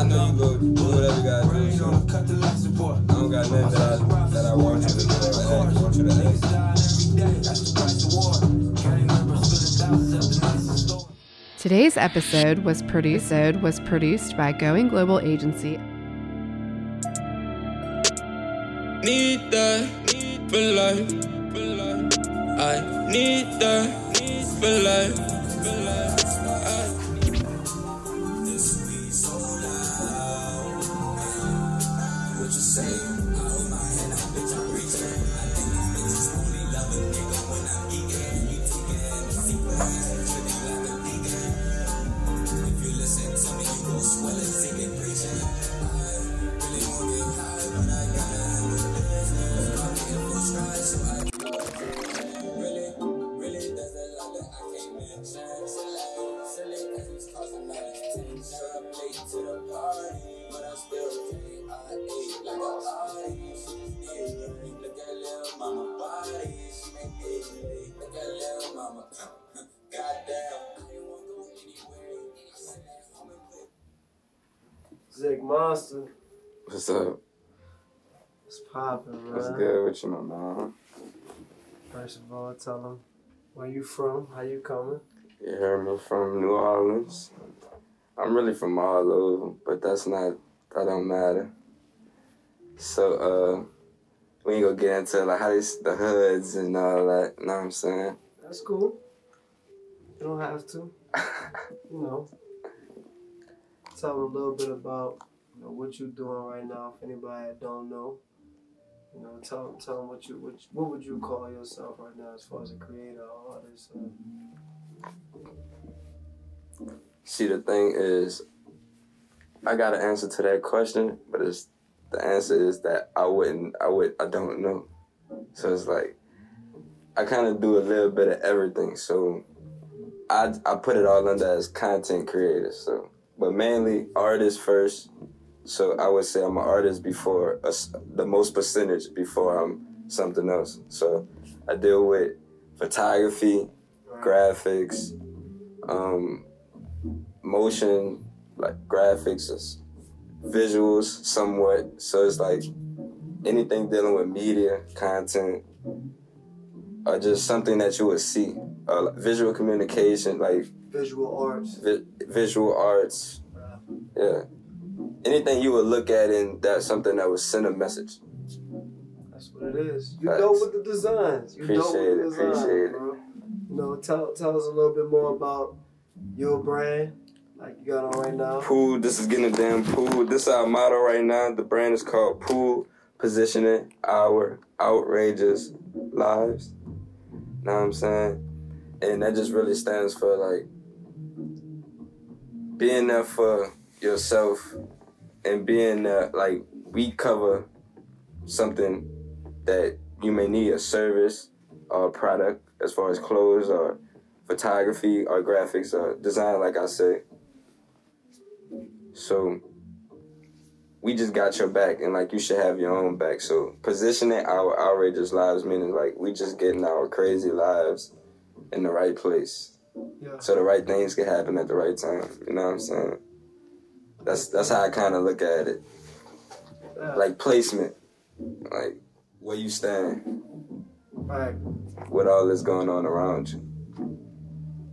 I know you go do whatever you gotta do. So I don't got nothing that I, that I want you to do or act, want you to act. Today's episode was produced was produced by Going Global Agency. Need that for life, for life. I need that for life. Zig Monster. What's up? What's poppin', man? What's good with you, my man? First of all, tell them where you from, how you coming. You heard me from New Orleans. I'm really from all over, but that's not, that don't matter. So, uh, we ain't gonna get into like how they, the hoods and all that, you know what I'm saying? That's cool. You don't have to. you know. Tell them a little bit about you know, what you're doing right now. If anybody don't know, you know, tell them, tell them what you what, what would you call yourself right now as far as a creator or artist. See, the thing is, I got an answer to that question, but it's the answer is that I wouldn't, I would, I don't know. So it's like I kind of do a little bit of everything. So I I put it all under as content creator. So, but mainly artist first. So I would say I'm an artist before a, the most percentage before I'm something else. So I deal with photography, graphics, um, motion, like graphics, visuals, somewhat. So it's like anything dealing with media, content, or just something that you would see. Uh, visual communication, like visual arts. Vi- visual arts. Yeah. Anything you would look at and that's something that would send a message. That's what it is. You know with the designs. You appreciate know it. Designs, appreciate bro. it. You know, tell tell us a little bit more about your brand. Like you got on right now. Pool. This is getting a damn pool. This is our motto right now. The brand is called Pool Positioning Our Outrageous Lives. Know what I'm saying? And that just really stands for like being there for yourself and being there like we cover something that you may need a service or a product as far as clothes or photography or graphics or design like I said. So we just got your back and like you should have your own back. So positioning our outrageous lives meaning like we just getting our crazy lives in the right place. Yeah. So the right things can happen at the right time. You know what I'm saying? That's that's how I kinda look at it. Yeah. Like placement. Like where you stand. Right. With all this going on around you.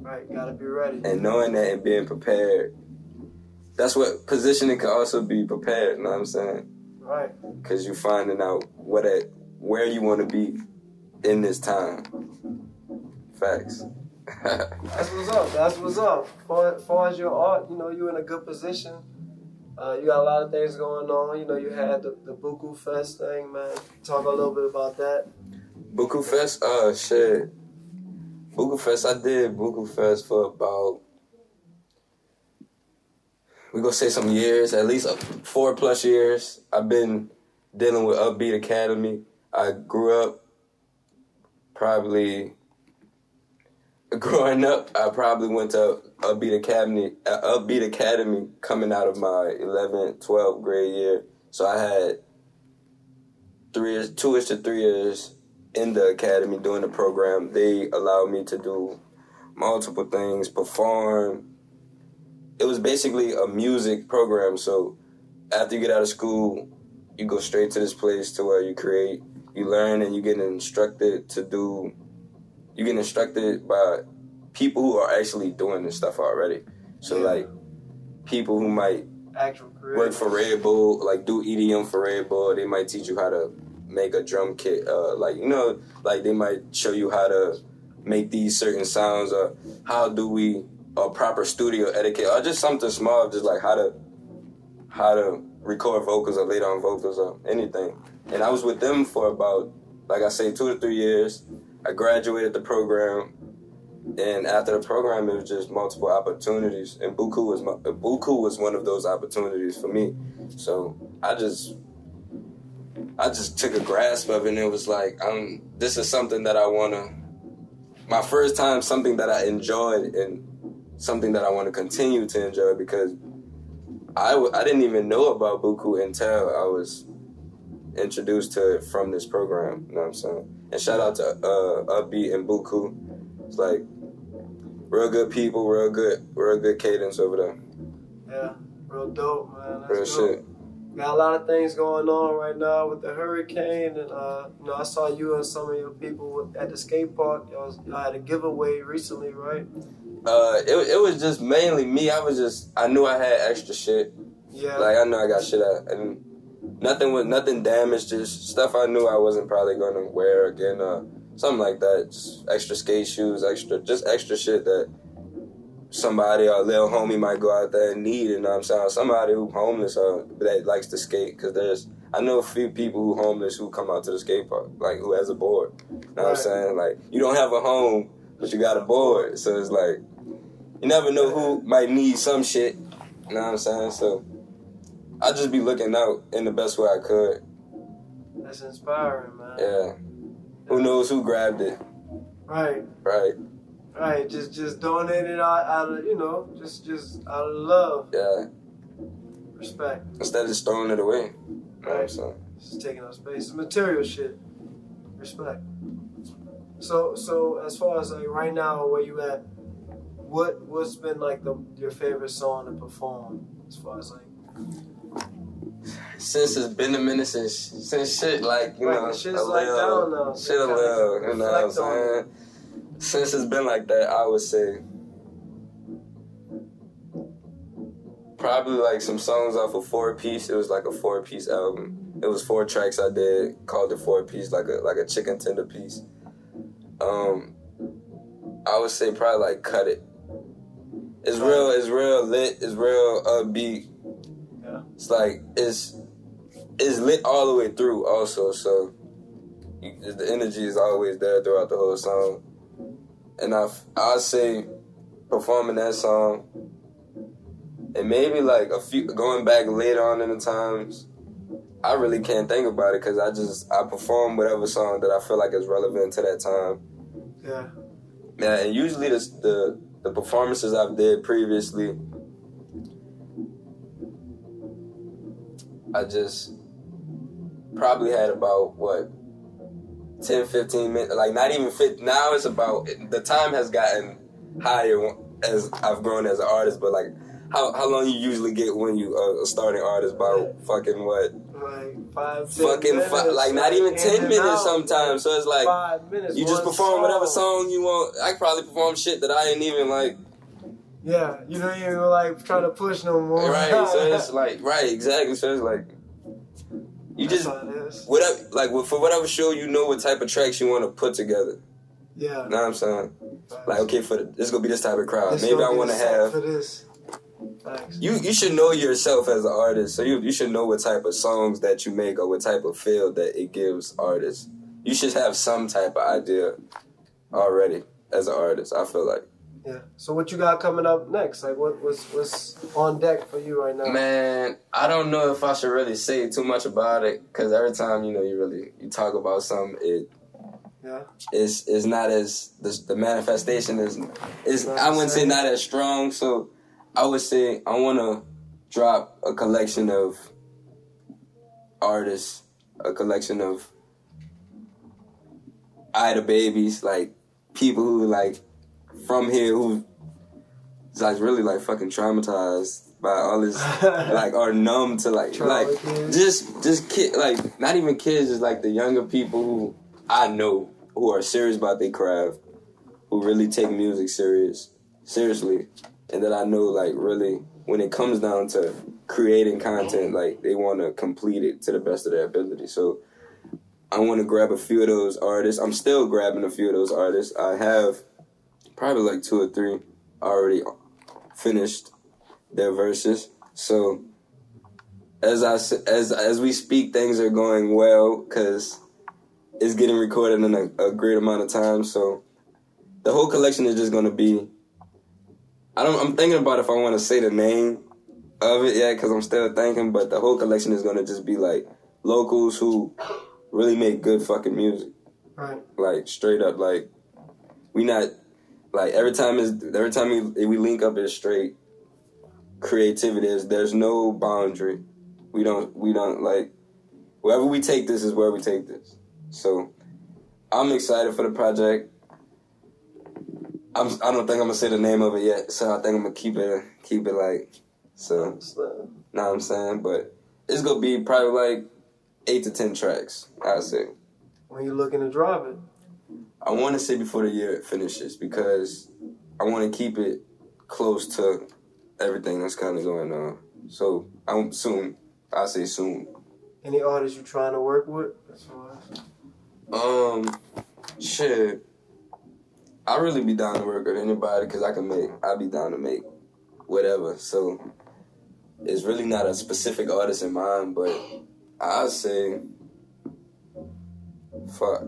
Right, gotta be ready. And knowing that and being prepared that's what positioning can also be prepared. You know what I'm saying? Right. Because you're finding out what at where you want to be in this time. Facts. That's what's up. That's what's up. Far, far as your art, you know, you're in a good position. Uh, you got a lot of things going on. You know, you had the, the Buku Fest thing, man. Talk a little bit about that. Buku Fest, uh, shit. Buku Fest, I did Buku Fest for about we gonna say some years, at least four plus years. I've been dealing with Upbeat Academy. I grew up probably growing up. I probably went to Upbeat Academy. Uh, Upbeat Academy coming out of my 11th, 12th grade year. So I had three years, two-ish to three years in the academy doing the program. They allowed me to do multiple things, perform, it was basically a music program. So after you get out of school, you go straight to this place to where you create, you learn, and you get instructed to do. You get instructed by people who are actually doing this stuff already. So Yeah. like people who might Actual work for Red Bull, like do EDM for Red Bull. They might teach you how to make a drum kit. Uh, like you know, like they might show you how to make these certain sounds, or how do we a proper studio etiquette, or just something small, just like how to how to record vocals or lay down vocals or anything. And I was with them for about, like I say, two to three years. I graduated the program. And after the program, it was just multiple opportunities, and Buku was my, Buku was one of those opportunities for me. So I just, I just took a grasp of it, and it was like, um, this is something that I wanna. My first time, something that I enjoyed, and something that I want to continue to enjoy because I, w- I didn't even know about Buku until I was introduced to it from this program. You know what I'm saying? And shout out to uh, Upbeat and Buku. It's like real good people, real good, real good cadence over there. Yeah, real dope, man. That's Real dope. shit. Got a lot of things going on right now with the hurricane, and uh, you know, I saw you and some of your people at the skate park. Y'all, y'all had a giveaway recently, right? Uh, it, it was just mainly me. I was just I knew I had extra shit. Yeah. Like I know I got shit out, and nothing was nothing damaged. Just stuff I knew I wasn't probably gonna wear again. Uh, something like that. Just extra skate shoes, extra just extra shit that somebody or a little homie might go out there and need. You know what I'm saying? Somebody who homeless uh, that likes to skate. Cause there's I know a few people who homeless who come out to the skate park, like who has a board. You know what I'm saying? Like you don't have a home, but you got a board. So it's like you never know who might need some shit. You know what I'm saying? So I just be looking out in the best way I could. That's inspiring, man. Yeah. Who knows who grabbed it? Right. Right. Right. Just just donate it out, out of you know, just just out of love, Yeah. respect. Instead of just throwing it away. You know? Just taking up space. It's material shit. Respect. So so as far as like right now where you at, what what's been like the your favorite song to perform as far as like Since it's been a minute since since shit like you know shit's a like little- down now. shit a little, you know what I'm saying? Since it's been like that, I would say probably like some songs off a four piece. It was like a four piece album. It was four tracks I did called the four piece, like a like a chicken tender piece. Um, I would say probably like cut it. It's real. It's real lit. It's real upbeat. It's like it's it's lit all the way through. Also, so you, the energy is always there throughout the whole song. And I I say performing that song, and maybe like a few going back later on in the times. I really can't think about it because I just I perform whatever song that I feel like is relevant to that time. yeah. Yeah, and usually the the, the performances I've did previously, I just probably had about what 10, 15 minutes, like not even fit. Now it's about the time has gotten higher as I've grown as an artist, but like. How, how long you usually get when you uh, a starting artist? About fucking what? Like five, Fucking minutes, fi- like not even ten minutes out. sometimes. So it's like five minutes. you just perform whatever song you want. I could probably perform shit that I ain't even like. Yeah, you don't even like try to push no more. Right. So it's like right, exactly. So it's like you That's just is. whatever like for whatever show you know what type of tracks you want to put together. Yeah. You know what I'm saying? Like okay, for the, this gonna be this type of crowd. This Maybe I want to have for this. Thanks. you. You should know yourself as an artist, so you you should know what type of songs that you make or what type of feel that it gives artists. You should have some type of idea already as an artist. I feel like. Yeah. So what you got coming up next? Like what what's what's on deck for you right now? Man, I don't know if I should really say too much about it because every time you know you really you talk about something, it Yeah. is is not as the, the manifestation is is I wouldn't say not as strong. So I would say I want to drop a collection of artists, a collection of Ida babies, like people who like from here who is like really like fucking traumatized by all this like are numb to like Trauma like kids. just just kid like not even kids just like the younger people who I know who are serious about their craft who really take music serious seriously and that I know like really when it comes down to creating content like they want to complete it to the best of their ability. So I want to grab a few of those artists. I'm still grabbing a few of those artists. I have probably like two or three already finished their verses. So as I as as we speak, things are going well because it's getting recorded in a, a great amount of time. So the whole collection is just going to be. I don't. I'm thinking about if I want to say the name of it yet because I'm still thinking. But the whole collection is going to just be like locals who really make good fucking music Right. like straight up like we not like every time is every time we, we link up is straight creativity is there's no boundary we don't we don't like wherever we take this is where we take this so i'm excited for the project I'm, I don't think I'm gonna say the name of it yet, so I think I'm gonna keep it keep it like so. Know what I'm saying? But it's gonna be probably like eight to ten tracks. I'd say. When you looking to drop it, I want to say before the year finishes because I want to keep it close to everything that's kind of going on. So I'm soon. I say soon. any artists you're trying to work with? That's far as- Um, shit. I really be down to work with anybody because I can make. I be down to make whatever. So it's really not a specific artist in mind, but I say fuck,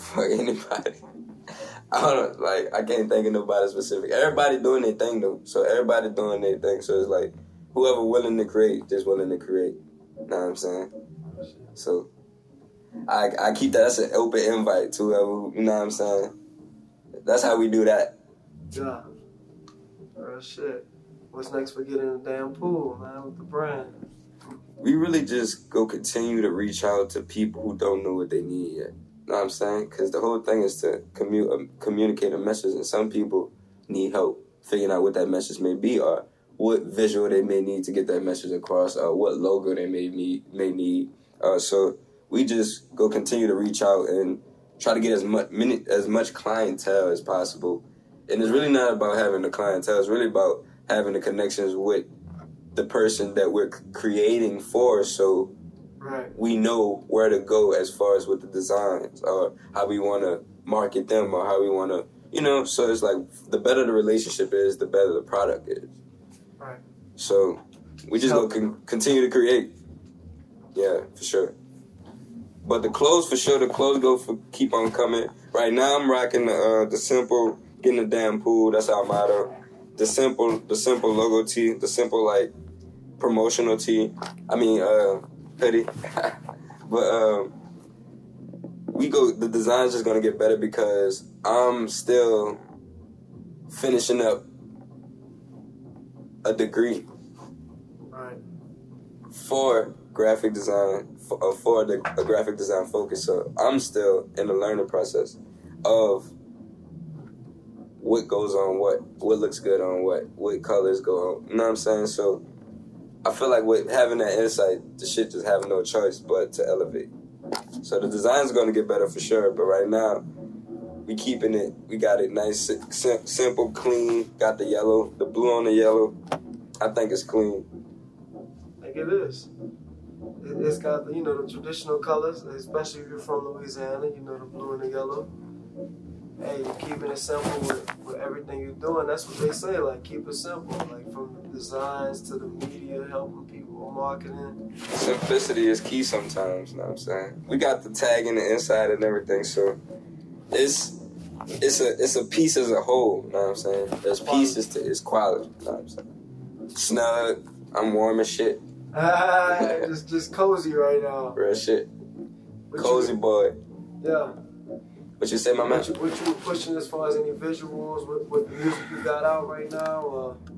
fuck anybody. I don't like. I can't think of nobody specific. Everybody doing their thing though. So everybody doing their thing. So it's like whoever willing to create, just willing to create. Know what I'm saying? So I I keep that. That's an open invite to whoever. You know what I'm saying? That's how we do that. Yeah. Real shit. What's next for getting in the damn pool, man, with the brand? We really just go continue to reach out to people who don't know what they need yet. Know what I'm saying? Because the whole thing is to commu- um, communicate a message, and some people need help figuring out what that message may be, or what visual they may need to get that message across, or what logo they may need. May need. Uh, so we just go continue to reach out and try to get as much many, as much clientele as possible. And it's really not about having the clientele. It's really about having the connections with the person that we're creating for. So Right. we know where to go as far as with the designs or how we want to market them or how we want to, you know. So it's like the better the relationship is, the better the product is. Right. So we just gonna con- continue to create. Yeah, for sure. But the clothes, for sure, the clothes go for keep on coming. Right now, I'm rocking the uh, the simple, getting the damn pool. That's our motto. The simple, the simple logo tee, the simple like promotional tee. I mean, uh, hoodie. but um, we go. The design's just gonna get better because I'm still finishing up a degree Right. for graphic design for, uh, for the a graphic design focus. So I'm still in the learning process of what goes on what, what looks good on what, what colors go on. You know what I'm saying? So I feel like with having that insight, the shit just have no choice but to elevate. So the design's gonna get better for sure, but right now we keeping it. We got it nice, sim- simple, clean. Got the yellow, the blue on the yellow. I think it's clean. Like it is. It, it's got you know the traditional colors, especially if you're from Louisiana. You know the blue and the yellow. Hey, you're keeping it simple with, with everything you're doing. That's what they say. Like keep it simple. Like from designs to the media, helping people with marketing. Simplicity is key sometimes, you know what I'm saying? We got the tag in the inside and everything, so it's it's a it's a piece as a whole, you know what I'm saying? There's pieces to its quality, you know what I'm saying? Snug, I'm warm as shit, Ah, just just cozy right now. real shit. What Cozy You, boy. yeah. What you say, my man? What you, what you pushing as far as any visuals? What, what music you got out right now? Uh,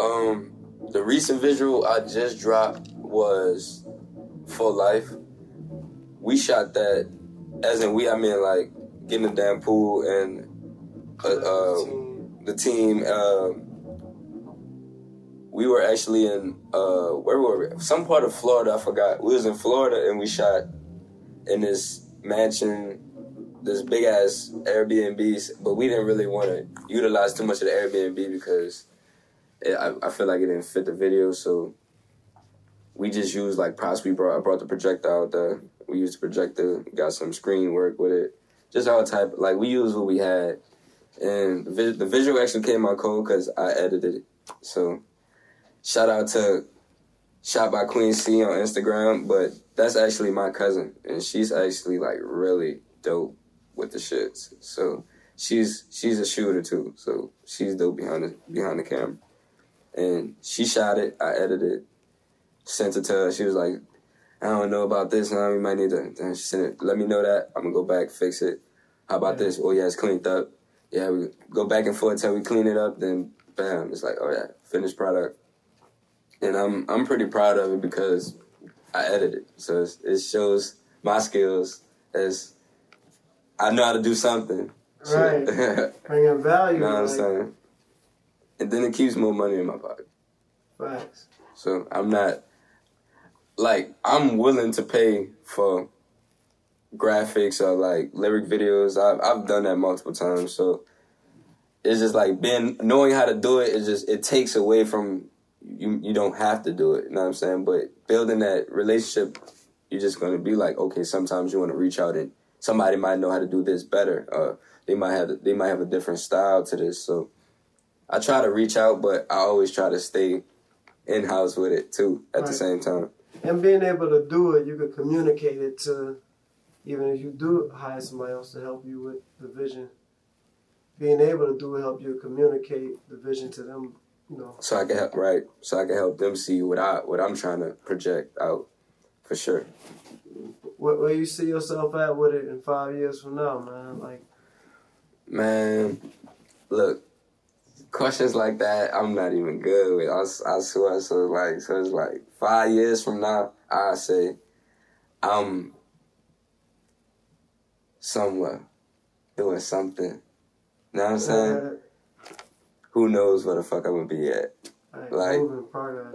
Um, the recent visual I just dropped was Full Life. We shot that, as in we, I mean like getting the damn pool and uh, uh, the team uh, we were actually in uh where were we? Some part of Florida, I forgot. We was in Florida and we shot in this mansion, this big ass Airbnbs, but we didn't really want to utilize too much of the Airbnb because it, I, I feel like it didn't fit the video, so we just used like props. We brought I brought the projector out there. We used the projector, got some screen work with it, just all type. Like we used what we had, and the, the visual actually came out cold because I edited it. So shout out to Shot by Queen C on Instagram, but that's actually my cousin, and she's actually like really dope with the shits. So she's she's a shooter too, so she's dope behind the behind the camera. And she shot it, I edited it, sent it to her. She was like, I don't know about this now, we might need to and she sent it, let me know that. I'm gonna go back, fix it. How about this? Oh yeah, it's cleaned up. Yeah, we go back and forth till we clean it up, then bam, it's like, oh yeah, finished product and I'm I'm pretty proud of it because I edited, so it's, it shows my skills as I know how to do something. Right. Bringing value. You know what I'm like, saying? And then it keeps more money in my pocket. Facts. So I'm not like I'm willing to pay for graphics or like lyric videos. I've I've done that multiple times. So it's just like being knowing how to do it. It just it takes away from you. You don't have to do it. You know what I'm saying? But building that relationship, you're just gonna be like, okay. Sometimes you want to reach out and somebody might know how to do this better. Uh, they might have they might have a different style to this. So I try to reach out, but I always try to stay in house with it too at the same time. And being able to do it, you can communicate it to, even if you do hire somebody else to help you with the vision. Being able to do it help you communicate the vision to them. You know, So I can help right. So I can help them see what I what I'm trying to project out for sure. where, where you see yourself at with it in five years from now, man. Like, Man, look, questions like that I'm not even good with. I, I swear. So like so it's like five years from now, I say I'm somewhere doing something. know what I'm saying? uh, Who knows where the fuck I'm gonna be at? like, Like-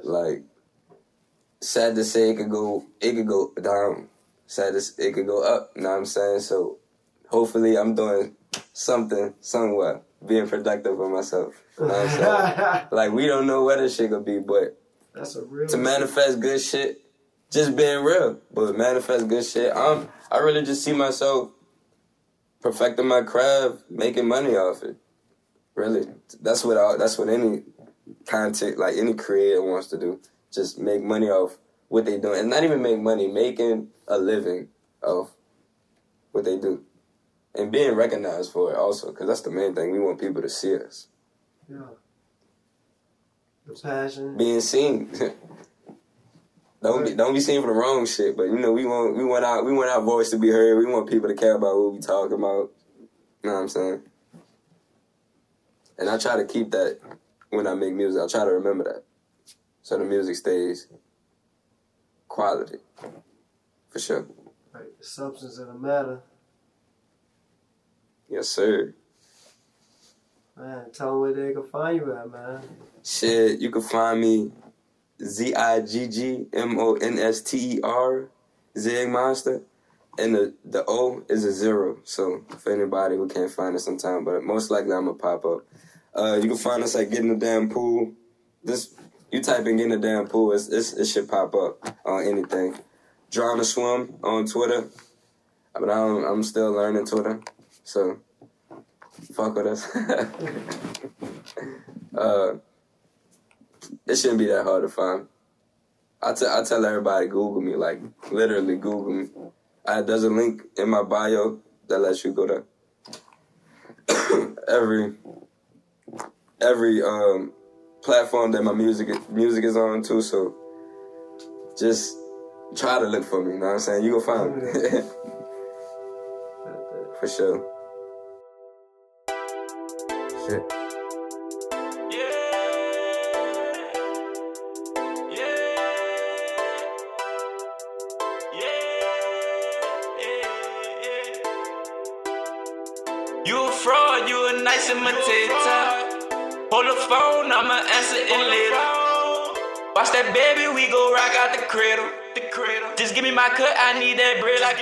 like sad to say it could go it could go down sad to s- it could go up you know what i'm saying so hopefully i'm doing something somewhere being productive for myself. You know what i'm saying? Like we don't know where this shit gonna be but That's a real. to manifest good shit just being real but manifest good shit. I'm i really just see myself perfecting my craft making money off it. Really. That's what I, that's what any content like any creator wants to do. Just make money off what they doing. And not even make money making a living of what they do and being recognized for it also because that's the main thing. We want people to see us. Yeah. The passion. being seen. Don't be don't be seen for the wrong shit but you know we want we want our we want our voice to be heard. We want people to care about what we talking about. You know what i'm saying? And i try to keep that when i make music. I try to remember that. So the music stays quality. For sure. Like, the substance of the matter. Yes sir Man, tell them where they can find you at, man. Shit, you can find me Z I G G M O N S T E R Zig Monster. And the, the O is a zero. So for anybody who can't find it sometime, but most likely I'm gonna pop up. Uh, you can find us at Getting the Damn Pool. This you type in Getting the Damn Pool, it's, it's, it should pop up on anything. Drawn to Swim on Twitter. But I don't, I'm still learning Twitter. So fuck with us. uh, it shouldn't be that hard to find. I tell I tell everybody Google me, like literally Google me. I, there's a link in my bio that lets you go to every every um, platform that my music music is on too. So just try to look for me. You know what I'm saying? You gonna find me for sure. Shit. You a fraud, you a nice imitator. Hold the phone, I'ma answer it later. Watch that baby, we go rock out the cradle. The cradle. Just give me my cut, I need that bread like